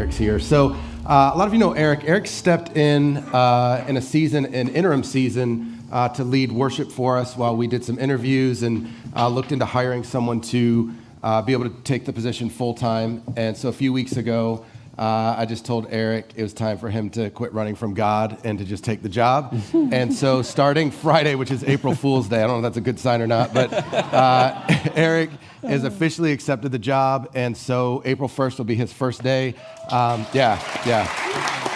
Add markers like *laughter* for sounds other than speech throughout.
Eric's here. So, uh, a lot of you know Eric. Eric stepped in uh, in a season, an interim season, uh, to lead worship for us while we did some interviews and uh, looked into hiring someone to uh, be able to take the position full time. And so, a few weeks ago, uh, I just told Eric it was time for him to quit running from God and to just take the job. *laughs* and so, starting Friday, which is April Fool's Day, I don't know if that's a good sign or not, but uh, *laughs* Eric has officially accepted the job. And so, April 1st will be his first day. Um, yeah, yeah,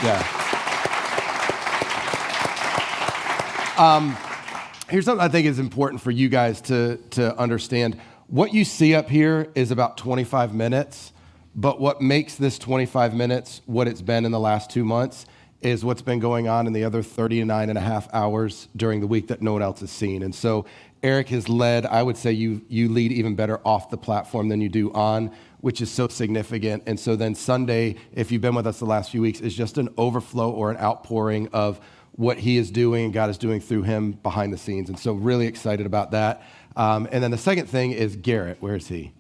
yeah. Um, here's something I think is important for you guys to, to understand. What you see up here is about 25 minutes. But what makes this 25 minutes what it's been in the last two months is what's been going on in the other 39 and a half hours during the week that no one else has seen. And so Eric has led, I would say you, you lead even better off the platform than you do on, which is so significant. And so then Sunday, if you've been with us the last few weeks, is just an overflow or an outpouring of what he is doing and God is doing through him behind the scenes. And so really excited about that. Um, and then the second thing is Garrett. Where is he?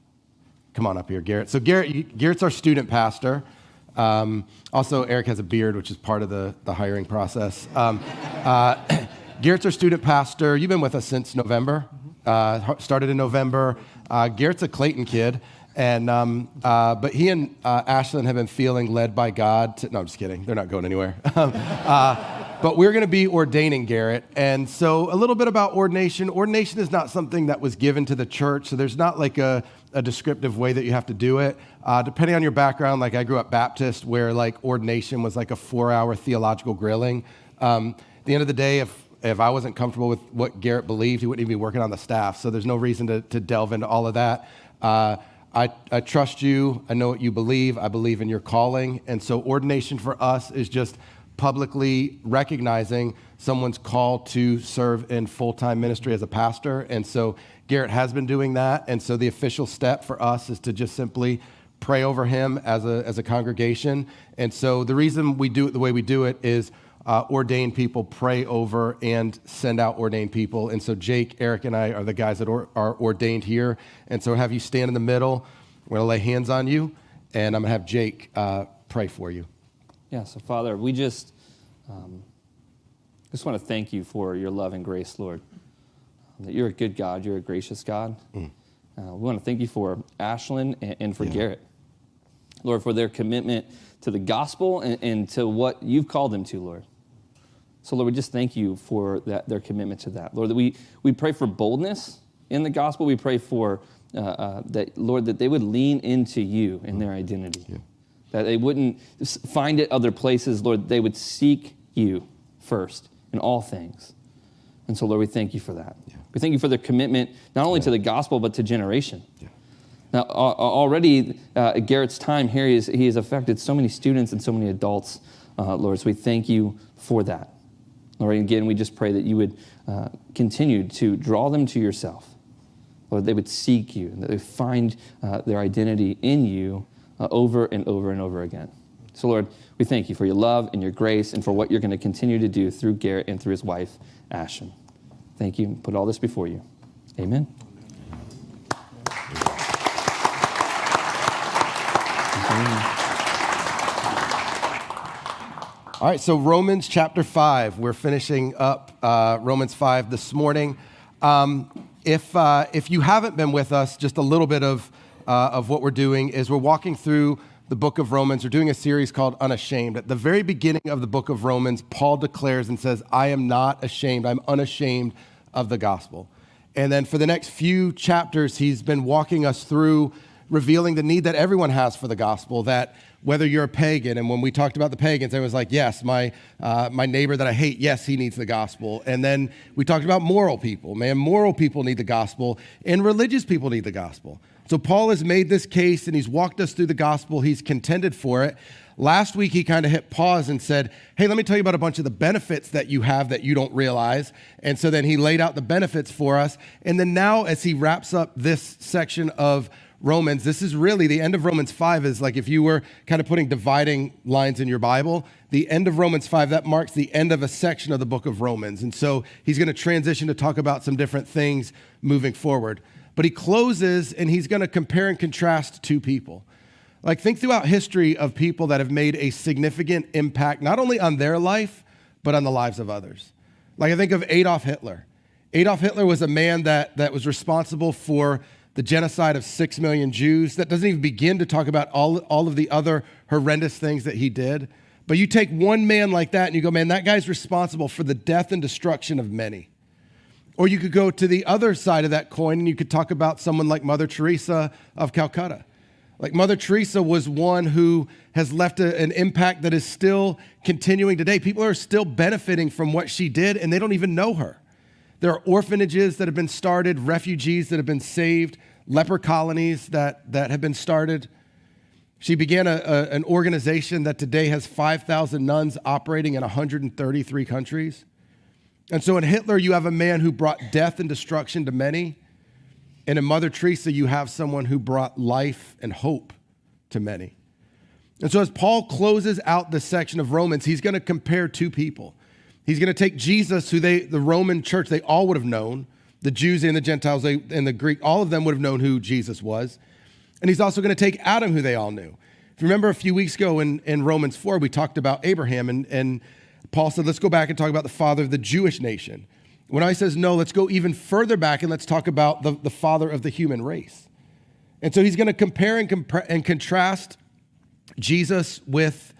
Come on up here, Garrett. So Garrett, Garrett's our student pastor. Um, also, Eric has a beard, which is part of the, the hiring process. Um, uh, *coughs* Garrett's our student pastor. You've been with us since November. Uh, started in November. Uh, Garrett's a Clayton kid. And um, uh, but he and uh, Ashlyn have been feeling led by God. To, no, I'm just kidding. They're not going anywhere. *laughs* uh, but we're going to be ordaining Garrett, and so a little bit about ordination. Ordination is not something that was given to the church, so there's not like a, a descriptive way that you have to do it. Uh, depending on your background, like I grew up Baptist, where like ordination was like a four-hour theological grilling. Um, at the end of the day, if if I wasn't comfortable with what Garrett believed, he wouldn't even be working on the staff. So there's no reason to, to delve into all of that. Uh, I, I trust you. I know what you believe. I believe in your calling. And so, ordination for us is just publicly recognizing someone's call to serve in full time ministry as a pastor. And so, Garrett has been doing that. And so, the official step for us is to just simply pray over him as a, as a congregation. And so, the reason we do it the way we do it is uh, ordained people pray over and send out ordained people. And so Jake, Eric, and I are the guys that or, are ordained here. And so have you stand in the middle. We're going to lay hands on you, and I'm going to have Jake uh, pray for you. Yeah, so Father, we just, um, just want to thank you for your love and grace, Lord. That you're a good God, you're a gracious God. Mm. Uh, we want to thank you for Ashlyn and, and for yeah. Garrett. Lord, for their commitment to the gospel and, and to what you've called them to, Lord. So, Lord, we just thank you for that, their commitment to that. Lord, that we, we pray for boldness in the gospel. We pray for uh, uh, that, Lord, that they would lean into you in their identity. Yeah. That they wouldn't find it other places, Lord, they would seek you first in all things. And so, Lord, we thank you for that. Yeah. We thank you for their commitment, not only yeah. to the gospel, but to generation. Now, already, uh, Garrett's time here, he has, he has affected so many students and so many adults, uh, Lord. So we thank you for that. Lord, again, we just pray that you would uh, continue to draw them to yourself. Lord, they would seek you, and that they find uh, their identity in you uh, over and over and over again. So, Lord, we thank you for your love and your grace and for what you're going to continue to do through Garrett and through his wife, Ashlyn. Thank you. Put all this before you. Amen. All right, so Romans chapter 5. We're finishing up uh, Romans 5 this morning. Um, if, uh, if you haven't been with us, just a little bit of, uh, of what we're doing is we're walking through the book of Romans. We're doing a series called Unashamed. At the very beginning of the book of Romans, Paul declares and says, I am not ashamed. I'm unashamed of the gospel. And then for the next few chapters, he's been walking us through revealing the need that everyone has for the gospel, that whether you're a pagan, and when we talked about the pagans, I was like, yes, my, uh, my neighbor that I hate, yes, he needs the gospel. And then we talked about moral people. Man, moral people need the gospel, and religious people need the gospel. So Paul has made this case, and he's walked us through the gospel. He's contended for it. Last week, he kind of hit pause and said, Hey, let me tell you about a bunch of the benefits that you have that you don't realize. And so then he laid out the benefits for us. And then now, as he wraps up this section of Romans, this is really the end of Romans 5 is like if you were kind of putting dividing lines in your Bible, the end of Romans 5, that marks the end of a section of the book of Romans. And so he's going to transition to talk about some different things moving forward. But he closes and he's going to compare and contrast two people. Like, think throughout history of people that have made a significant impact, not only on their life, but on the lives of others. Like, I think of Adolf Hitler. Adolf Hitler was a man that, that was responsible for the genocide of six million Jews. That doesn't even begin to talk about all, all of the other horrendous things that he did. But you take one man like that and you go, man, that guy's responsible for the death and destruction of many. Or you could go to the other side of that coin and you could talk about someone like Mother Teresa of Calcutta. Like Mother Teresa was one who has left a, an impact that is still continuing today. People are still benefiting from what she did and they don't even know her. There are orphanages that have been started, refugees that have been saved, leper colonies that, that have been started. She began a, a, an organization that today has 5,000 nuns operating in 133 countries. And so in Hitler, you have a man who brought death and destruction to many. And in Mother Teresa, you have someone who brought life and hope to many. And so as Paul closes out this section of Romans, he's going to compare two people. He's going to take Jesus, who they, the Roman church, they all would have known, the Jews and the Gentiles they, and the Greek, all of them would have known who Jesus was. And he's also going to take Adam, who they all knew. If you remember a few weeks ago in, in Romans 4, we talked about Abraham, and, and Paul said, let's go back and talk about the father of the Jewish nation. When I says no, let's go even further back and let's talk about the, the father of the human race. And so he's going to compare and, compre- and contrast Jesus with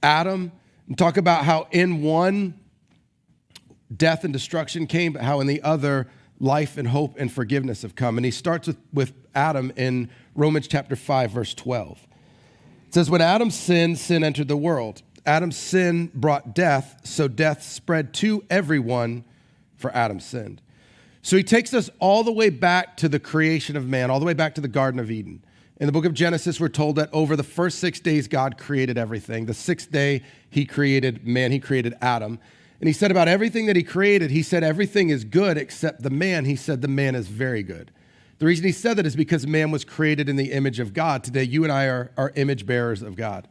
Adam and talk about how in one death and destruction came, but how in the other life and hope and forgiveness have come. And he starts with, with Adam in Romans chapter 5, verse 12. It says, When Adam sinned, sin entered the world. Adam's sin brought death, so death spread to everyone for Adam's sin. So he takes us all the way back to the creation of man, all the way back to the Garden of Eden. In the book of Genesis, we're told that over the first six days, God created everything. The sixth day, he created man, he created Adam. And he said about everything that he created, he said everything is good except the man. He said the man is very good. The reason he said that is because man was created in the image of God. Today, you and I are, are image bearers of God.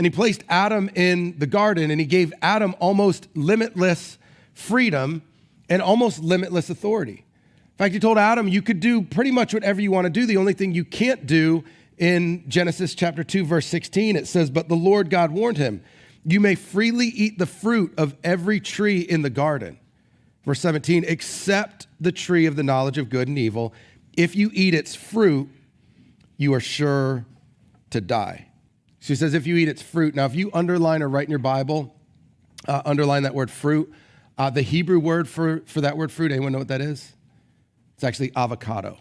And he placed Adam in the garden and he gave Adam almost limitless freedom and almost limitless authority. In fact, he told Adam, you could do pretty much whatever you want to do. The only thing you can't do in Genesis chapter 2, verse 16, it says, But the Lord God warned him, You may freely eat the fruit of every tree in the garden. Verse 17, except the tree of the knowledge of good and evil. If you eat its fruit, you are sure to die. She says, if you eat its fruit. Now, if you underline or write in your Bible, uh, underline that word fruit, uh, the Hebrew word for, for that word fruit, anyone know what that is? It's actually avocado.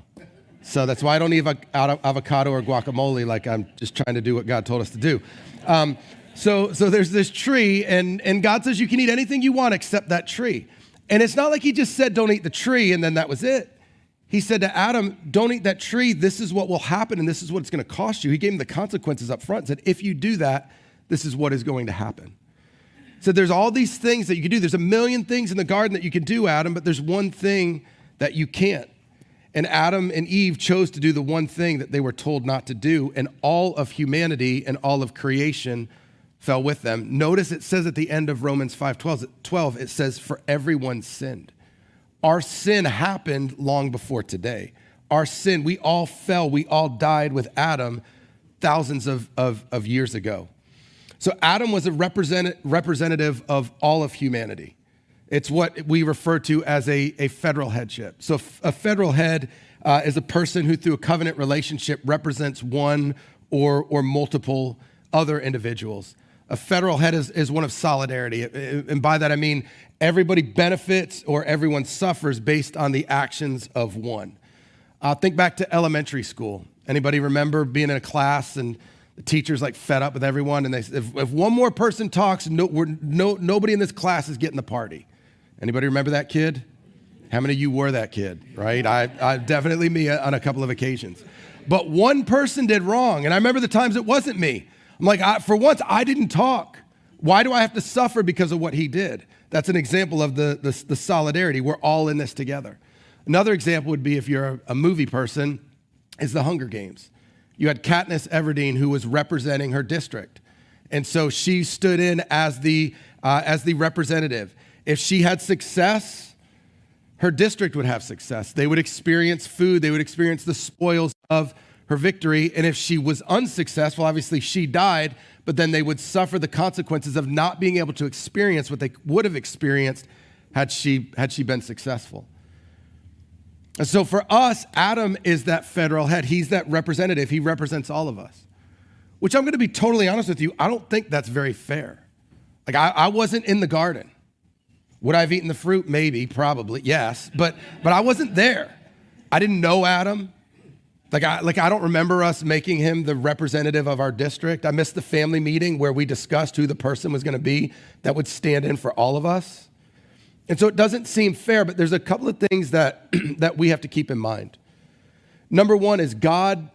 So that's why I don't eat avocado or guacamole like I'm just trying to do what God told us to do. Um, so, so there's this tree, and, and God says you can eat anything you want except that tree. And it's not like he just said, don't eat the tree, and then that was it. He said to Adam, don't eat that tree. This is what will happen, and this is what it's going to cost you. He gave him the consequences up front, and said, if you do that, this is what is going to happen. So there's all these things that you can do. There's a million things in the garden that you can do, Adam, but there's one thing that you can't. And Adam and Eve chose to do the one thing that they were told not to do, and all of humanity and all of creation fell with them. Notice it says at the end of Romans 5 12, 12 it says, For everyone sinned. Our sin happened long before today. Our sin, we all fell, we all died with Adam thousands of, of, of years ago. So Adam was a represent, representative of all of humanity. It's what we refer to as a, a federal headship. So a federal head uh, is a person who, through a covenant relationship, represents one or, or multiple other individuals. A federal head is, is one of solidarity. And by that, I mean everybody benefits or everyone suffers based on the actions of one. Uh, think back to elementary school. Anybody remember being in a class and the teacher's like fed up with everyone, and they if, if one more person talks, no, no, nobody in this class is getting the party. Anybody remember that kid? How many of you were that kid, right? I, I definitely me on a couple of occasions. But one person did wrong, and I remember the times it wasn't me. I'm like, I, for once, I didn't talk. Why do I have to suffer because of what he did? That's an example of the, the, the solidarity. We're all in this together. Another example would be if you're a, a movie person, is the Hunger Games you had Katniss Everdeen, who was representing her district. And so she stood in as the, uh, as the representative. If she had success, her district would have success. They would experience food, they would experience the spoils of her victory. And if she was unsuccessful, obviously she died, but then they would suffer the consequences of not being able to experience what they would have experienced had she, had she been successful. And so for us, Adam is that federal head. He's that representative. He represents all of us, which I'm going to be totally honest with you. I don't think that's very fair. Like, I, I wasn't in the garden. Would I have eaten the fruit? Maybe, probably, yes. But, but I wasn't there. I didn't know Adam. Like I, like I don't remember us making him the representative of our district. I missed the family meeting where we discussed who the person was going to be that would stand in for all of us. And so it doesn't seem fair, but there's a couple of things that, *clears throat* that we have to keep in mind. Number one is God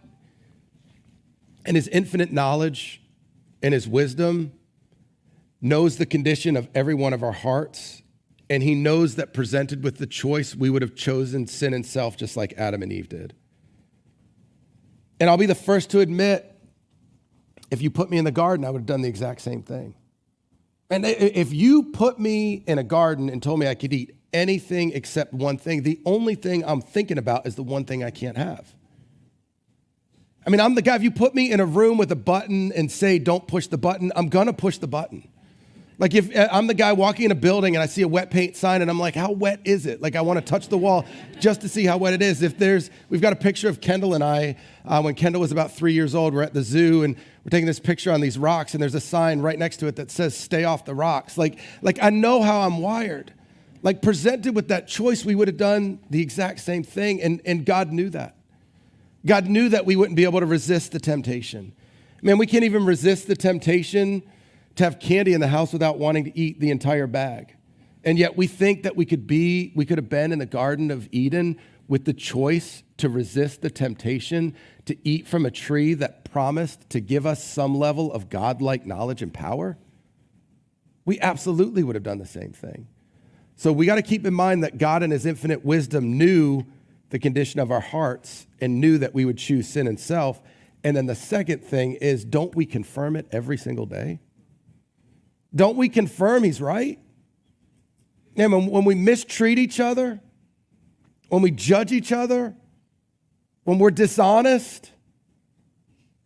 and his infinite knowledge and his wisdom knows the condition of every one of our hearts. And he knows that presented with the choice, we would have chosen sin and self just like Adam and Eve did. And I'll be the first to admit, if you put me in the garden, I would have done the exact same thing. And if you put me in a garden and told me I could eat anything except one thing, the only thing I'm thinking about is the one thing I can't have. I mean, I'm the guy, if you put me in a room with a button and say, don't push the button, I'm gonna push the button. Like if uh, I'm the guy walking in a building and I see a wet paint sign and I'm like, how wet is it? Like I want to touch the wall just to see how wet it is. If there's, we've got a picture of Kendall and I uh, when Kendall was about three years old. We're at the zoo and we're taking this picture on these rocks and there's a sign right next to it that says "Stay off the rocks." Like, like I know how I'm wired. Like presented with that choice, we would have done the exact same thing, and and God knew that. God knew that we wouldn't be able to resist the temptation. Man, we can't even resist the temptation to have candy in the house without wanting to eat the entire bag. And yet we think that we could be, we could have been in the Garden of Eden with the choice to resist the temptation to eat from a tree that promised to give us some level of godlike knowledge and power. We absolutely would have done the same thing. So we got to keep in mind that God, in His infinite wisdom, knew the condition of our hearts and knew that we would choose sin and self. And then the second thing is, don't we confirm it every single day? Don't we confirm he's right? And when, when we mistreat each other, when we judge each other, when we're dishonest,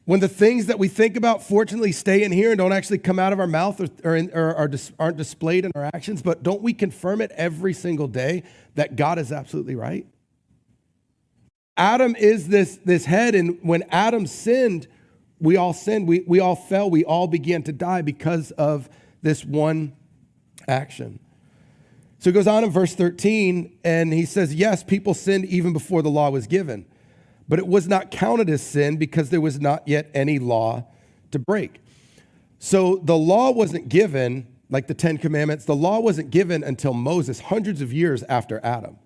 when the things that we think about fortunately stay in here and don't actually come out of our mouth or, or, in, or are dis, aren't displayed in our actions, but don't we confirm it every single day that God is absolutely right? Adam is this, this head, and when Adam sinned, we all sinned, we, we all fell, we all began to die because of this one action. So he goes on in verse 13 and he says, Yes, people sinned even before the law was given, but it was not counted as sin because there was not yet any law to break. So the law wasn't given, like the Ten Commandments, the law wasn't given until Moses, hundreds of years after Adam.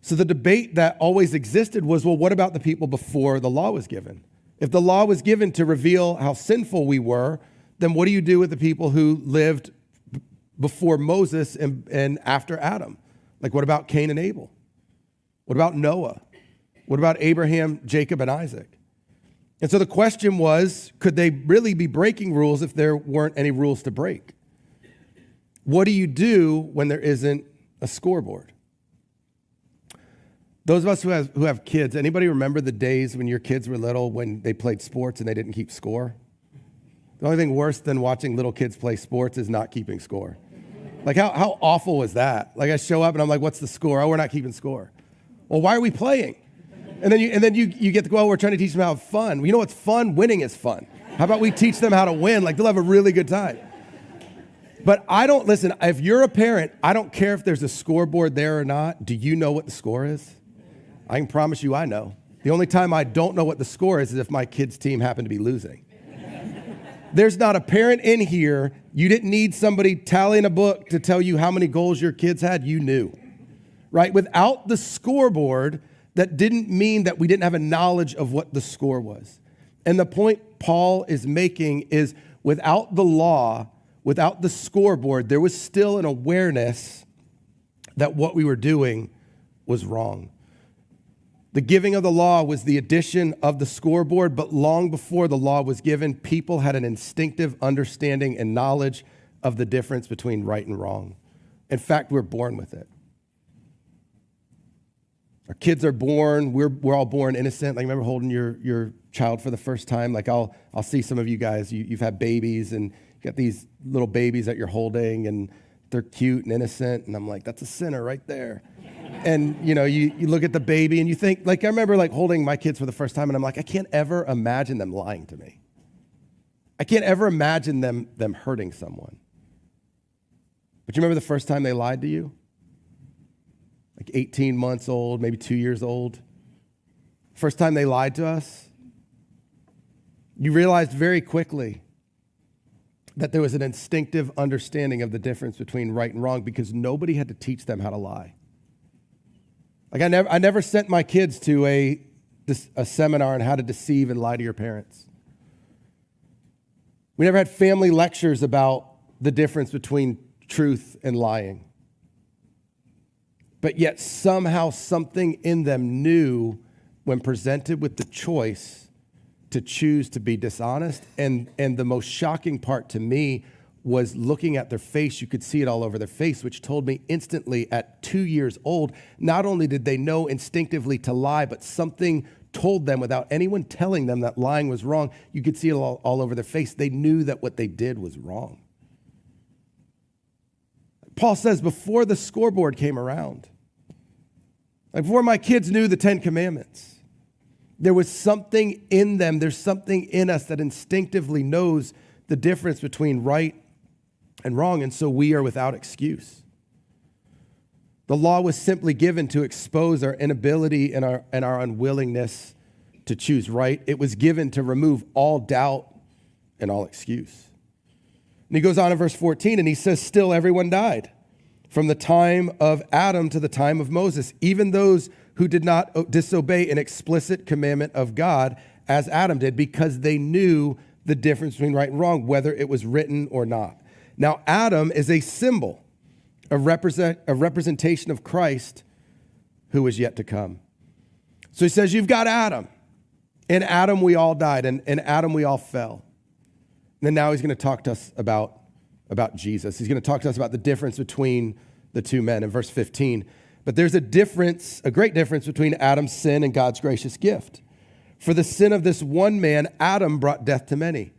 So the debate that always existed was well, what about the people before the law was given? If the law was given to reveal how sinful we were, then what do you do with the people who lived before Moses and, and after Adam? Like, what about Cain and Abel? What about Noah? What about Abraham, Jacob, and Isaac? And so the question was could they really be breaking rules if there weren't any rules to break? What do you do when there isn't a scoreboard? Those of us who have, who have kids, anybody remember the days when your kids were little when they played sports and they didn't keep score? The only thing worse than watching little kids play sports is not keeping score. Like, how, how awful was that? Like, I show up and I'm like, what's the score? Oh, we're not keeping score. Well, why are we playing? And then you, and then you, you get to go, oh, we're trying to teach them how to have fun. You know what's fun? Winning is fun. How about we teach them how to win? Like, they'll have a really good time. But I don't, listen, if you're a parent, I don't care if there's a scoreboard there or not. Do you know what the score is? I can promise you I know. The only time I don't know what the score is is if my kid's team happened to be losing. There's not a parent in here, you didn't need somebody tallying a book to tell you how many goals your kids had. You knew, right? Without the scoreboard, that didn't mean that we didn't have a knowledge of what the score was. And the point Paul is making is without the law, without the scoreboard, there was still an awareness that what we were doing was wrong. The giving of the law was the addition of the scoreboard, but long before the law was given, people had an instinctive understanding and knowledge of the difference between right and wrong. In fact, we're born with it. Our kids are born, we're, we're all born innocent. Like, remember holding your, your child for the first time? Like, I'll, I'll see some of you guys, you, you've had babies and you got these little babies that you're holding and they're cute and innocent. And I'm like, that's a sinner right there. And, you know, you, you look at the baby and you think, like, I remember like holding my kids for the first time and I'm like, I can't ever imagine them lying to me. I can't ever imagine them, them hurting someone. But you remember the first time they lied to you? Like 18 months old, maybe two years old. First time they lied to us. You realized very quickly that there was an instinctive understanding of the difference between right and wrong because nobody had to teach them how to lie. Like I never, I never sent my kids to a, a seminar on how to deceive and lie to your parents. We never had family lectures about the difference between truth and lying. But yet, somehow, something in them knew when presented with the choice to choose to be dishonest. And, and the most shocking part to me was looking at their face. You could see it all over their face, which told me instantly at two years old, not only did they know instinctively to lie, but something told them without anyone telling them that lying was wrong. You could see it all, all over their face. They knew that what they did was wrong. Paul says, before the scoreboard came around, like before my kids knew the Ten Commandments, there was something in them, there's something in us that instinctively knows the difference between right and wrong, and so we are without excuse. The law was simply given to expose our inability and our, and our unwillingness to choose right. It was given to remove all doubt and all excuse. And he goes on in verse 14 and he says, Still everyone died from the time of Adam to the time of Moses, even those who did not disobey an explicit commandment of God as Adam did, because they knew the difference between right and wrong, whether it was written or not. Now, Adam is a symbol a, represent, a representation of Christ who is yet to come. So he says, You've got Adam. In Adam, we all died. and in Adam, we all fell. And then now he's going to talk to us about, about Jesus. He's going to talk to us about the difference between the two men in verse 15. But there's a difference, a great difference between Adam's sin and God's gracious gift. For the sin of this one man, Adam brought death to many.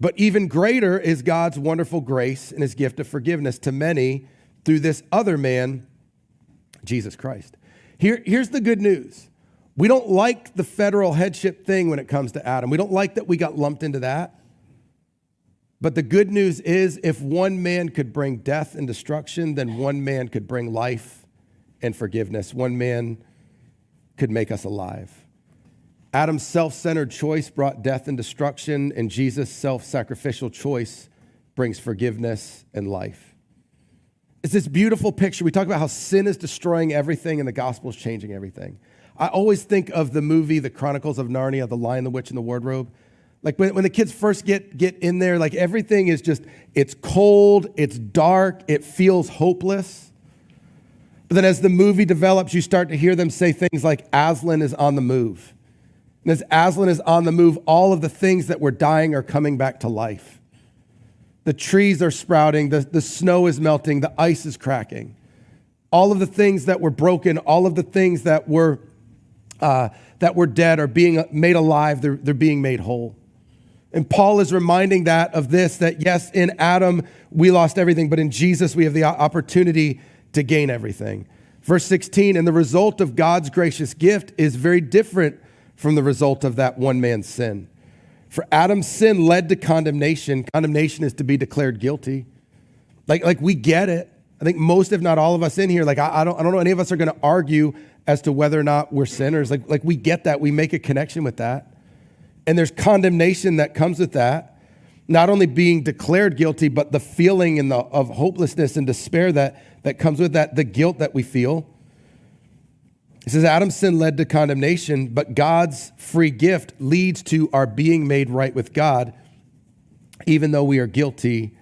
But even greater is God's wonderful grace and his gift of forgiveness to many through this other man, Jesus Christ. Here, here's the good news. We don't like the federal headship thing when it comes to Adam. We don't like that we got lumped into that. But the good news is if one man could bring death and destruction, then one man could bring life and forgiveness. One man could make us alive. Adam's self centered choice brought death and destruction, and Jesus' self sacrificial choice brings forgiveness and life. It's this beautiful picture. We talk about how sin is destroying everything and the gospel is changing everything. I always think of the movie, The Chronicles of Narnia, The Lion, the Witch, and the Wardrobe. Like when, when the kids first get, get in there, like everything is just, it's cold, it's dark, it feels hopeless. But then as the movie develops, you start to hear them say things like, Aslan is on the move. And as Aslan is on the move, all of the things that were dying are coming back to life. The trees are sprouting, the, the snow is melting, the ice is cracking. All of the things that were broken, all of the things that were, uh, that were dead are being made alive, they're, they're being made whole. And Paul is reminding that of this that yes, in Adam we lost everything, but in Jesus we have the opportunity to gain everything. Verse 16, and the result of God's gracious gift is very different from the result of that one man's sin. For Adam's sin led to condemnation. Condemnation is to be declared guilty. Like, like we get it. I think most, if not all of us in here, like I, I don't, I don't know any of us are going to argue as to whether or not we're sinners. Like, like we get that. We make a connection with that. And there's condemnation that comes with that. Not only being declared guilty, but the feeling and the, of hopelessness and despair that, that comes with that, the guilt that we feel. He says, Adam's sin led to condemnation, but God's free gift leads to our being made right with God, even though we are guilty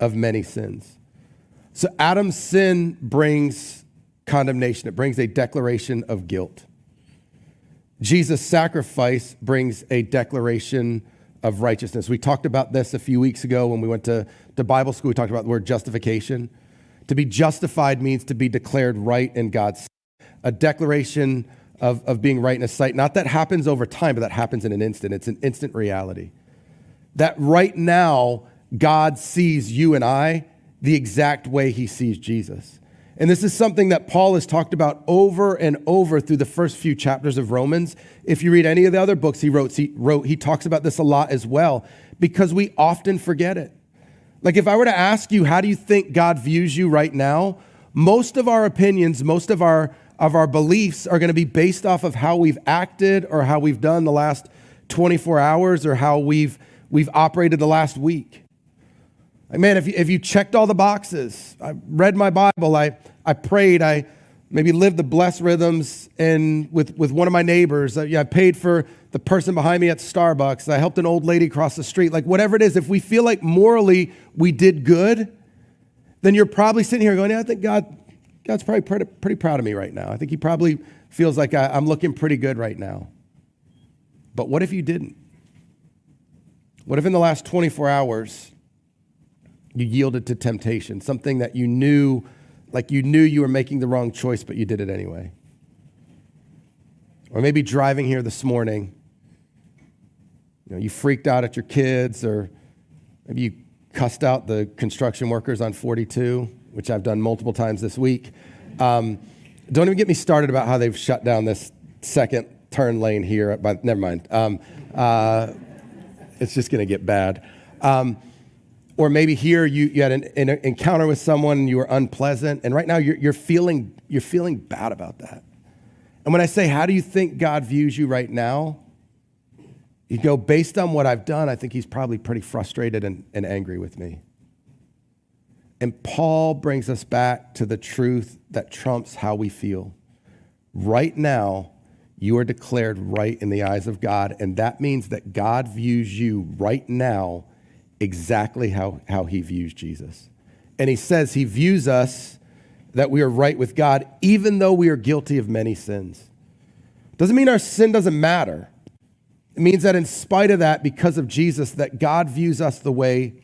of many sins. So Adam's sin brings condemnation, it brings a declaration of guilt. Jesus' sacrifice brings a declaration of righteousness. We talked about this a few weeks ago when we went to, to Bible school. We talked about the word justification. To be justified means to be declared right in God's a declaration of, of being right in a sight. Not that happens over time, but that happens in an instant. It's an instant reality. That right now, God sees you and I the exact way he sees Jesus. And this is something that Paul has talked about over and over through the first few chapters of Romans. If you read any of the other books he wrote, he wrote, he talks about this a lot as well, because we often forget it. Like if I were to ask you, how do you think God views you right now? Most of our opinions, most of our of our beliefs are going to be based off of how we've acted or how we've done the last 24 hours or how we've we've operated the last week. Like, man, if you, if you checked all the boxes, I read my Bible, I, I prayed, I maybe lived the blessed rhythms and with, with one of my neighbors, I, yeah, I paid for the person behind me at Starbucks, I helped an old lady cross the street, like whatever it is, if we feel like morally we did good, then you're probably sitting here going, yeah, I think God, God's probably pretty, pretty proud of me right now. I think he probably feels like I, I'm looking pretty good right now. But what if you didn't? What if in the last 24 hours you yielded to temptation, something that you knew, like you knew you were making the wrong choice, but you did it anyway? Or maybe driving here this morning, you know, you freaked out at your kids, or maybe you cussed out the construction workers on 42, which I've done multiple times this week. Um, don't even get me started about how they've shut down this second turn lane here. But never mind. Um, uh, it's just going to get bad. Um, or maybe here you, you had an, an, encounter with someone and you were unpleasant, and right now you're, you're, feeling, you're feeling bad about that. And when I say, How do you think God views you right now? You go, Based on what I've done, I think he's probably pretty frustrated and, and angry with me. And Paul brings us back to the truth that trumps how we feel. Right now, you are declared right in the eyes of God, and that means that God views you right now exactly how, how he views Jesus. And he says he views us that we are right with God, even though we are guilty of many sins. Doesn't mean our sin doesn't matter. It means that in spite of that, because of Jesus, that God views us the way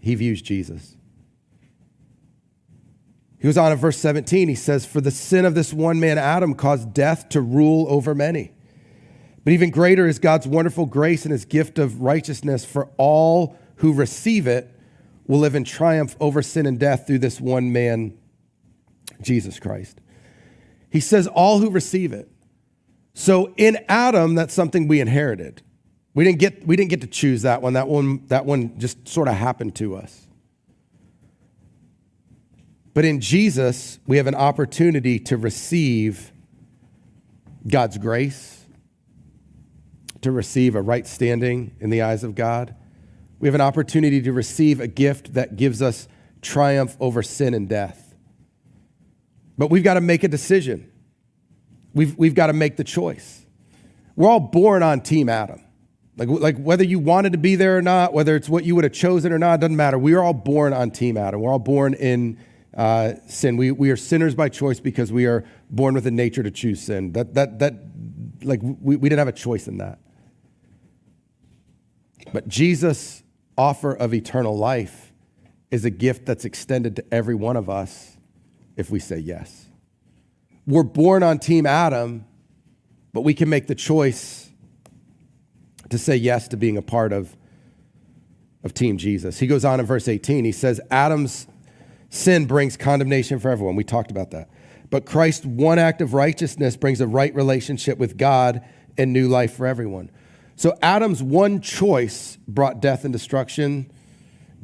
he views Jesus. He goes on in verse 17, he says, For the sin of this one man, Adam, caused death to rule over many. But even greater is God's wonderful grace and his gift of righteousness for all who receive it will live in triumph over sin and death through this one man, Jesus Christ. He says, all who receive it. So in Adam, that's something we inherited. We didn't get, we didn't get to choose that one. That one, that one just sort of happened to us. But in Jesus, we have an opportunity to receive God's grace to receive a right standing in the eyes of God. We have an opportunity to receive a gift that gives us triumph over sin and death. But we've got to make a decision. We've, we've got to make the choice. We're all born on Team Adam. Like, like whether you wanted to be there or not, whether it's what you would have chosen or not, doesn't matter. We are all born on Team Adam. We're all born in uh, sin. We, we are sinners by choice because we are born with a nature to choose sin. That, that, that, like, we, we didn't have a choice in that. But Jesus' offer of eternal life is a gift that's extended to every one of us if we say yes. We're born on Team Adam, but we can make the choice to say yes to being a part of, of Team Jesus. He goes on in verse 18, he says, Adam's sin brings condemnation for everyone. We talked about that. But Christ's one act of righteousness brings a right relationship with God and new life for everyone. So Adam's one choice brought death and destruction.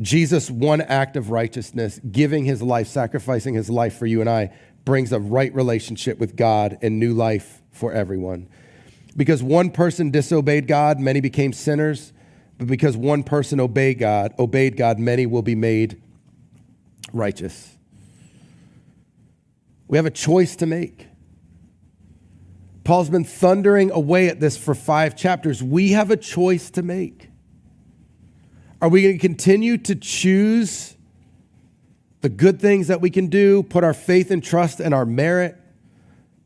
Jesus' one act of righteousness, giving his life, sacrificing his life for you and I, brings a right relationship with God and new life for everyone. Because one person disobeyed God, many became sinners. But because one person obeyed God, obeyed God, many will be made righteous. We have a choice to make. Paul's been thundering away at this for five chapters. We have a choice to make. Are we going to continue to choose the good things that we can do, put our faith and trust in our merit,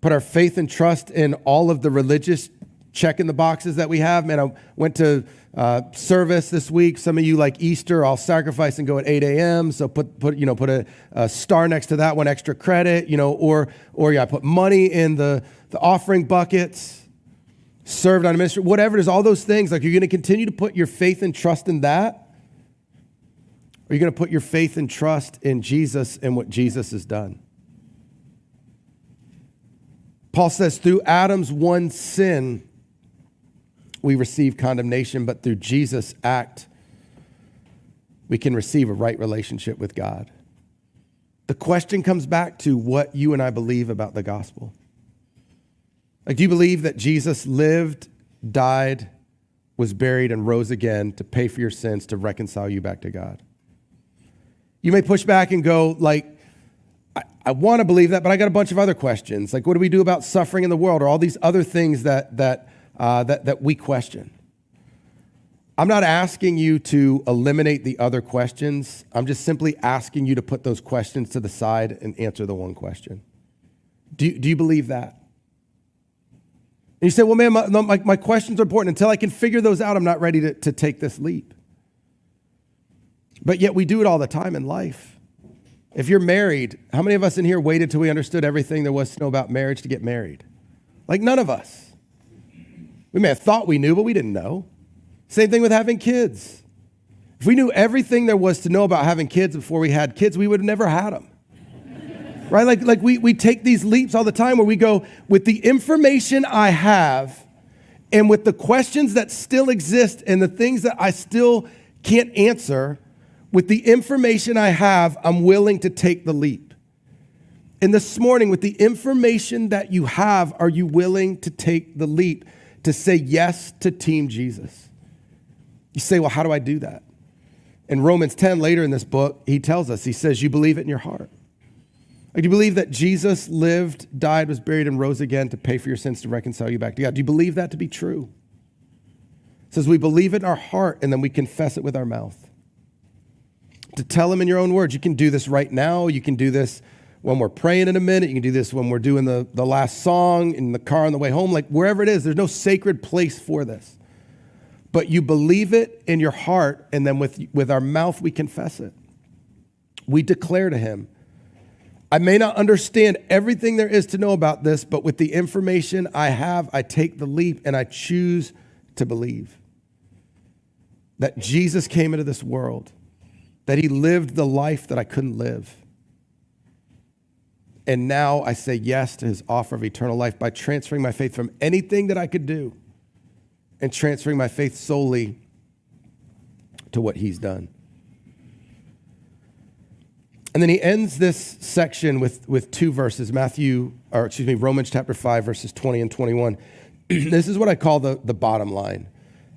put our faith and trust in all of the religious check in the boxes that we have. Man, I went to uh, service this week. Some of you like Easter, I'll sacrifice and go at 8 a.m. So put put you know put a, a, star next to that one, extra credit. You know, or or yeah, put money in the the offering buckets. Served on a ministry, whatever it is, all those things. Like you're going to continue to put your faith and trust in that. Or are you going to put your faith and trust in Jesus and what Jesus has done? Paul says, through Adam's one sin, we receive condemnation, but through Jesus' act, we can receive a right relationship with God. The question comes back to what you and I believe about the gospel. Like, do you believe that Jesus lived, died, was buried, and rose again to pay for your sins, to reconcile you back to God? You may push back and go, like, I, I want to believe that, but I got a bunch of other questions. Like, what do we do about suffering in the world or all these other things that, that uh, that, that we question. I'm not asking you to eliminate the other questions. I'm just simply asking you to put those questions to the side and answer the one question. Do, do you believe that? And you say, well, man, my, my, my questions are important. Until I can figure those out, I'm not ready to, to take this leap. But yet we do it all the time in life. If you're married, how many of us in here waited till we understood everything there was to know about marriage to get married? Like none of us. We may have thought we knew, but we didn't know. Same thing with having kids. If we knew everything there was to know about having kids before we had kids, we would have never had them. right? Like, like we, we take these leaps all the time where we go, with the information I have and with the questions that still exist and the things that I still can't answer, with the information I have, I'm willing to take the leap. And this morning, with the information that you have, are you willing to take the leap? To say yes to Team Jesus. You say, well, how do I do that? In Romans 10, later in this book, he tells us, he says, you believe it in your heart. Like, do you believe that Jesus lived, died, was buried, and rose again to pay for your sins to reconcile you back to God? Do you believe that to be true? It says we believe it in our heart and then we confess it with our mouth. To tell him in your own words, you can do this right now. You can do this when we're praying in a minute. You can do this when we're doing the, the last song in the car on the way home, like wherever it is. There's no sacred place for this. But you believe it in your heart, and then with, with our mouth, we confess it. We declare to Him. I may not understand everything there is to know about this, but with the information I have, I take the leap and I choose to believe that Jesus came into this world, that He lived the life that I couldn't live and now I say yes to his offer of eternal life by transferring my faith from anything that I could do and transferring my faith solely to what he's done. And then he ends this section with, with two verses Matthew, or excuse me, Romans chapter 5, verses 20 and 21. *clears throat* this is what I call the, the bottom line.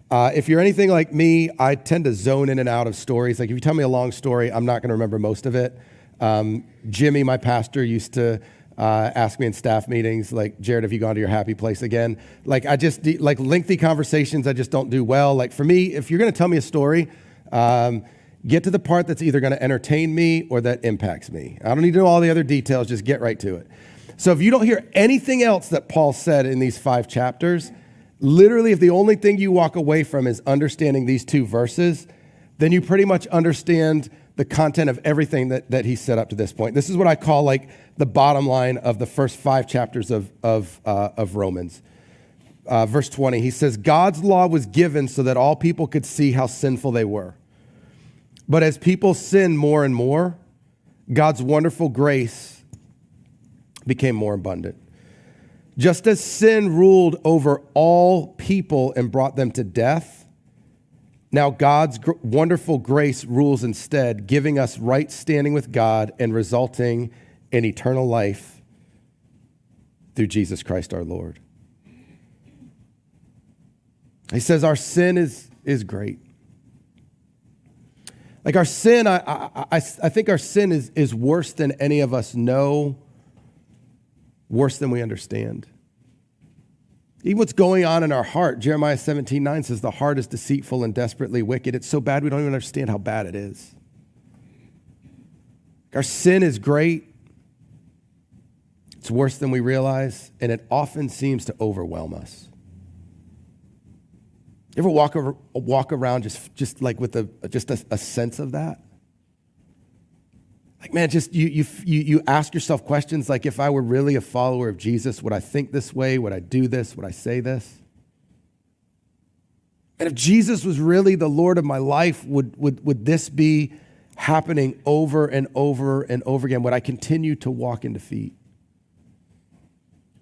Uh, if you're anything like me, I tend to zone in and out of stories. Like if you tell me a long story, I'm not going to remember most of it. Um, Jimmy, my pastor, used to uh, ask me in staff meetings, like, Jared, have you gone to your happy place again? Like, I just, like, lengthy conversations, I just don't do well. Like, for me, if you're going to tell me a story, um, get to the part that's either going to entertain me or that impacts me. I don't need to know all the other details, just get right to it. So, if you don't hear anything else that Paul said in these five chapters, literally, if the only thing you walk away from is understanding these two verses, then you pretty much understand the content of everything that, that he set up to this point. This is what I call like the bottom line of the first five chapters of, of, uh, of Romans. Uh, verse 20, he says, God's law was given so that all people could see how sinful they were. But as people sin more and more, God's wonderful grace became more abundant. Just as sin ruled over all people and brought them to death, now, God's gr- wonderful grace rules instead, giving us right standing with God and resulting in eternal life through Jesus Christ our Lord. He says our sin is, is great. Like our sin, I, I, I, I think our sin is, is worse than any of us know, worse than we understand. Even what's going on in our heart, Jeremiah 17, 9 says, the heart is deceitful and desperately wicked. It's so bad we don't even understand how bad it is. Our sin is great. It's worse than we realize, and it often seems to overwhelm us. You ever walk, over, walk around just, just like with a, just a, a sense of that? Like, man, just you, you, you, you ask yourself questions like, if I were really a follower of Jesus, would I think this way? Would I do this? Would I say this? And if Jesus was really the Lord of my life, would, would, would this be happening over and over and over again? Would I continue to walk in defeat?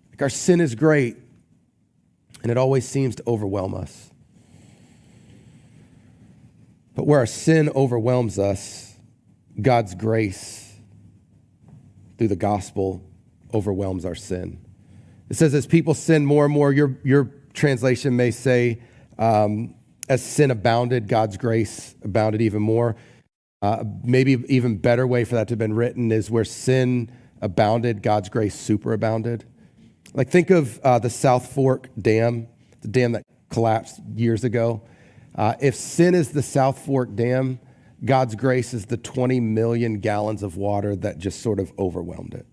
Like, our sin is great, and it always seems to overwhelm us. But where our sin overwhelms us, God's grace through the gospel overwhelms our sin. It says, as people sin more and more, your, your translation may say, um, as sin abounded, God's grace abounded even more. Uh, maybe even better way for that to have been written is where sin abounded, God's grace superabounded. Like think of uh, the South Fork Dam, the dam that collapsed years ago. Uh, if sin is the South Fork Dam, God's grace is the 20 million gallons of water that just sort of overwhelmed it.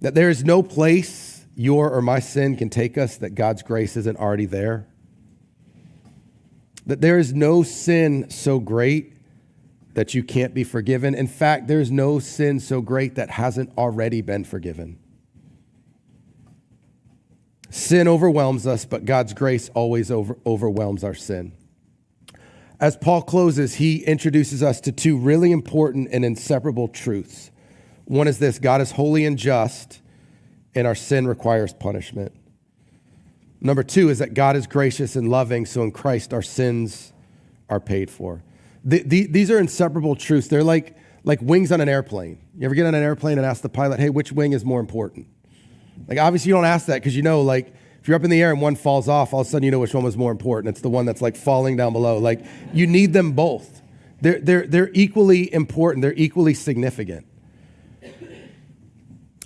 That there is no place your or my sin can take us that God's grace isn't already there. That there is no sin so great that you can't be forgiven. In fact, there's no sin so great that hasn't already been forgiven. Sin overwhelms us, but God's grace always over, overwhelms our sin. As Paul closes, he introduces us to two really important and inseparable truths. One is this God is holy and just, and our sin requires punishment. Number two is that God is gracious and loving, so in Christ our sins are paid for. The, the, these are inseparable truths. They're like, like wings on an airplane. You ever get on an airplane and ask the pilot, hey, which wing is more important? Like, obviously, you don't ask that because you know, like, if you're up in the air and one falls off, all of a sudden you know which one was more important. It's the one that's like falling down below. Like, you need them both. They're, they're, they're equally important, they're equally significant.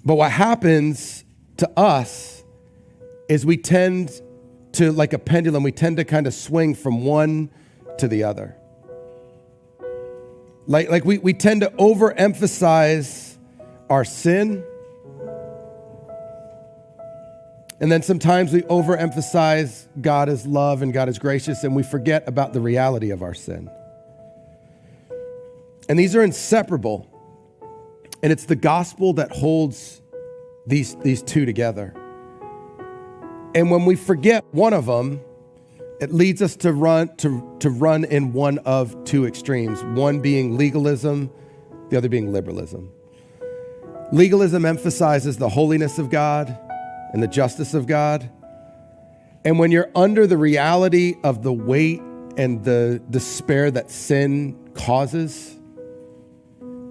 But what happens to us is we tend to, like a pendulum, we tend to kind of swing from one to the other. Like, like we, we tend to overemphasize our sin. And then sometimes we overemphasize God is love and God is gracious, and we forget about the reality of our sin. And these are inseparable. And it's the gospel that holds these, these two together. And when we forget one of them, it leads us to run to, to run in one of two extremes one being legalism the other being liberalism legalism emphasizes the holiness of god and the justice of god and when you're under the reality of the weight and the despair that sin causes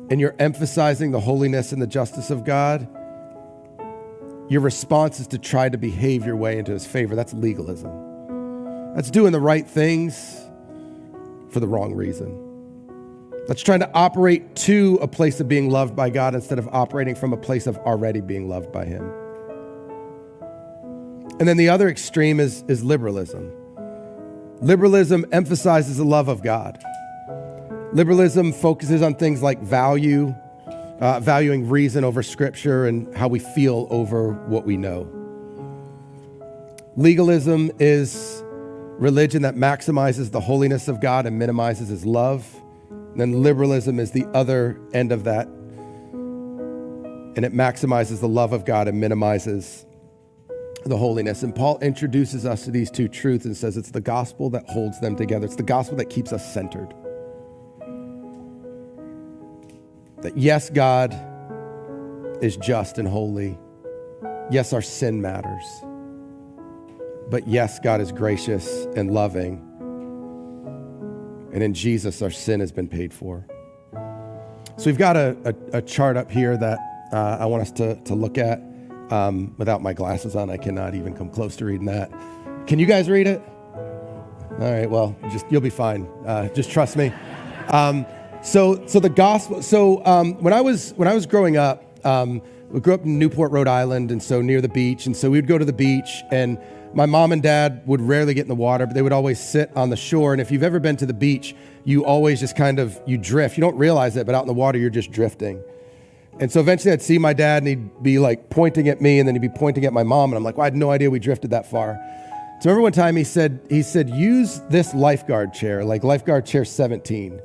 and you're emphasizing the holiness and the justice of god your response is to try to behave your way into his favor that's legalism that's doing the right things for the wrong reason. That's trying to operate to a place of being loved by God instead of operating from a place of already being loved by Him. And then the other extreme is, is liberalism. Liberalism emphasizes the love of God. Liberalism focuses on things like value, uh, valuing reason over scripture, and how we feel over what we know. Legalism is religion that maximizes the holiness of God and minimizes his love. And then liberalism is the other end of that. And it maximizes the love of God and minimizes the holiness. And Paul introduces us to these two truths and says it's the gospel that holds them together, it's the gospel that keeps us centered. That yes, God is just and holy. Yes, our sin matters. But yes, God is gracious and loving. And in Jesus, our sin has been paid for. So we've got a, a, a chart up here that uh, I want us to, to look at. Um, without my glasses on, I cannot even come close to reading that. Can you guys read it? All right, well, just you'll be fine. Uh, just trust me. Um, so, so the gospel. So um, when I was when I was growing up, um, we grew up in Newport, Rhode Island, and so near the beach. And so we would go to the beach, and my mom and dad would rarely get in the water, but they would always sit on the shore. And if you've ever been to the beach, you always just kind of you drift. You don't realize it, but out in the water, you're just drifting. And so eventually I'd see my dad and he'd be like pointing at me and then he'd be pointing at my mom. And I'm like, well, I had no idea we drifted that far. So remember one time he said, he said, use this lifeguard chair, like lifeguard chair 17.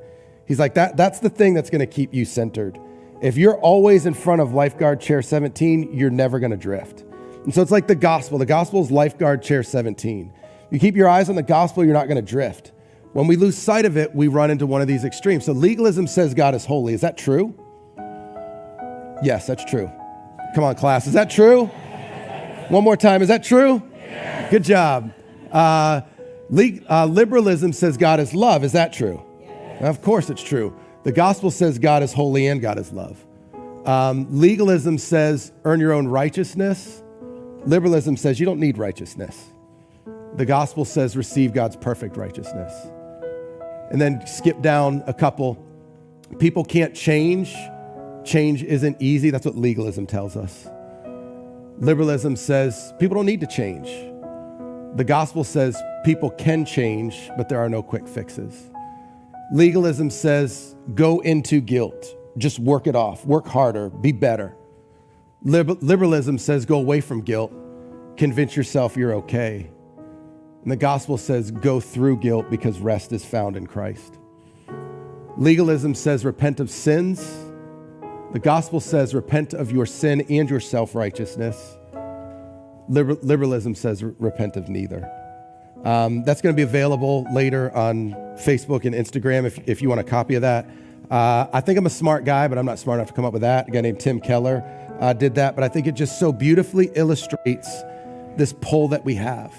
He's like, that, that's the thing that's going to keep you centered. If you're always in front of lifeguard chair 17, you're never going to drift. And so it's like the gospel. The gospel is lifeguard chair 17. You keep your eyes on the gospel, you're not going to drift. When we lose sight of it, we run into one of these extremes. So legalism says God is holy. Is that true? Yes, that's true. Come on, class. Is that true? One more time. Is that true? Good job. Uh, le- uh, liberalism says God is love. Is that true? Of course it's true. The gospel says God is holy and God is love. Um, legalism says earn your own righteousness. Liberalism says you don't need righteousness. The gospel says receive God's perfect righteousness. And then skip down a couple. People can't change. Change isn't easy. That's what legalism tells us. Liberalism says people don't need to change. The gospel says people can change, but there are no quick fixes. Legalism says go into guilt, just work it off, work harder, be better. Liberalism says go away from guilt, convince yourself you're okay. And the gospel says go through guilt because rest is found in Christ. Legalism says repent of sins. The gospel says repent of your sin and your self righteousness. Liber- liberalism says repent of neither. Um, that's going to be available later on Facebook and Instagram if, if you want a copy of that. Uh, I think I'm a smart guy, but I'm not smart enough to come up with that. A guy named Tim Keller uh, did that, but I think it just so beautifully illustrates this pull that we have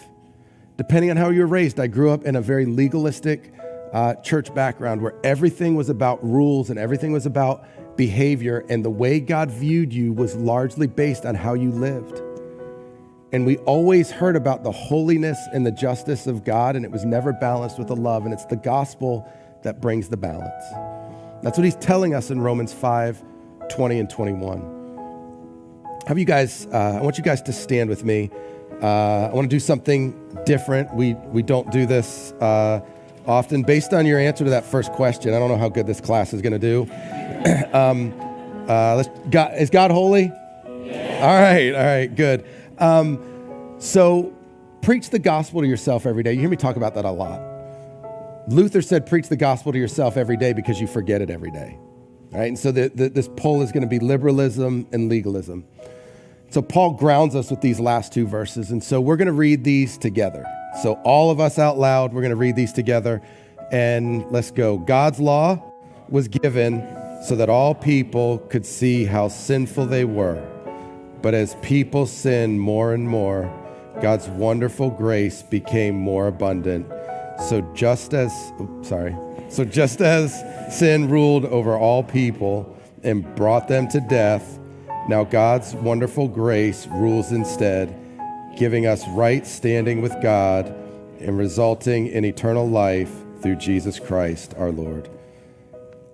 depending on how you were raised. I grew up in a very legalistic uh, church background where everything was about rules and everything was about behavior, and the way God viewed you was largely based on how you lived. And we always heard about the holiness and the justice of God, and it was never balanced with the love. And it's the gospel that brings the balance. That's what he's telling us in Romans 5 20 and 21. Have you guys, uh, I want you guys to stand with me. Uh, I want to do something different. We, we don't do this uh, often. Based on your answer to that first question, I don't know how good this class is going to do. *clears throat* um, uh, let's, God, is God holy? Yeah. All right, all right, good. Um, so preach the gospel to yourself every day. You hear me talk about that a lot. Luther said, preach the gospel to yourself every day because you forget it every day. All right, and so the, the, this poll is going to be liberalism and legalism. So Paul grounds us with these last two verses. And so we're going to read these together. So all of us out loud, we're going to read these together. And let's go. God's law was given so that all people could see how sinful they were. But as people sinned more and more, God's wonderful grace became more abundant. So just as sorry, so just as sin ruled over all people and brought them to death, now God's wonderful grace rules instead, giving us right standing with God and resulting in eternal life through Jesus Christ our Lord.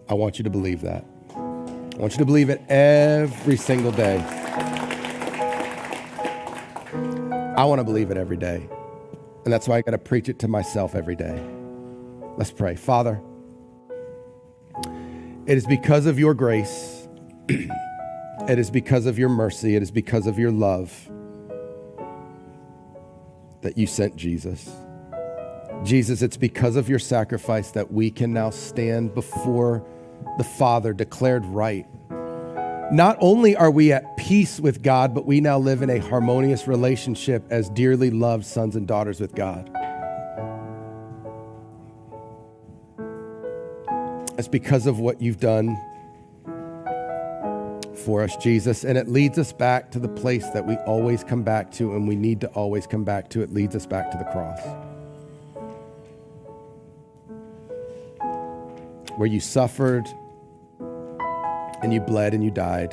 I want you to believe that. I want you to believe it every single day. I want to believe it every day. And that's why I got to preach it to myself every day. Let's pray. Father, it is because of your grace *clears throat* It is because of your mercy, it is because of your love that you sent Jesus. Jesus, it's because of your sacrifice that we can now stand before the Father declared right. Not only are we at peace with God, but we now live in a harmonious relationship as dearly loved sons and daughters with God. It's because of what you've done for us, Jesus, and it leads us back to the place that we always come back to and we need to always come back to. It leads us back to the cross. Where you suffered and you bled and you died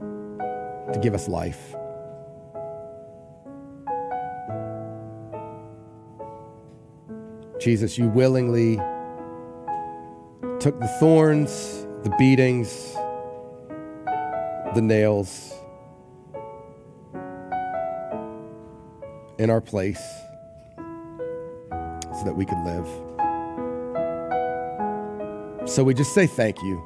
to give us life. Jesus, you willingly took the thorns, the beatings, the nails in our place so that we could live. So we just say thank you.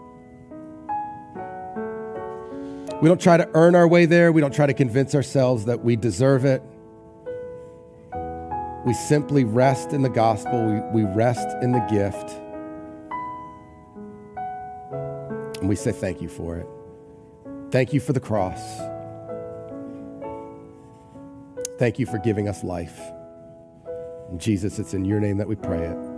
We don't try to earn our way there. We don't try to convince ourselves that we deserve it. we simply rest in the gospel, we, we rest in the gift. And we say thank you for it. Thank you for the cross. Thank you for giving us life. And Jesus, it's in your name that we pray it.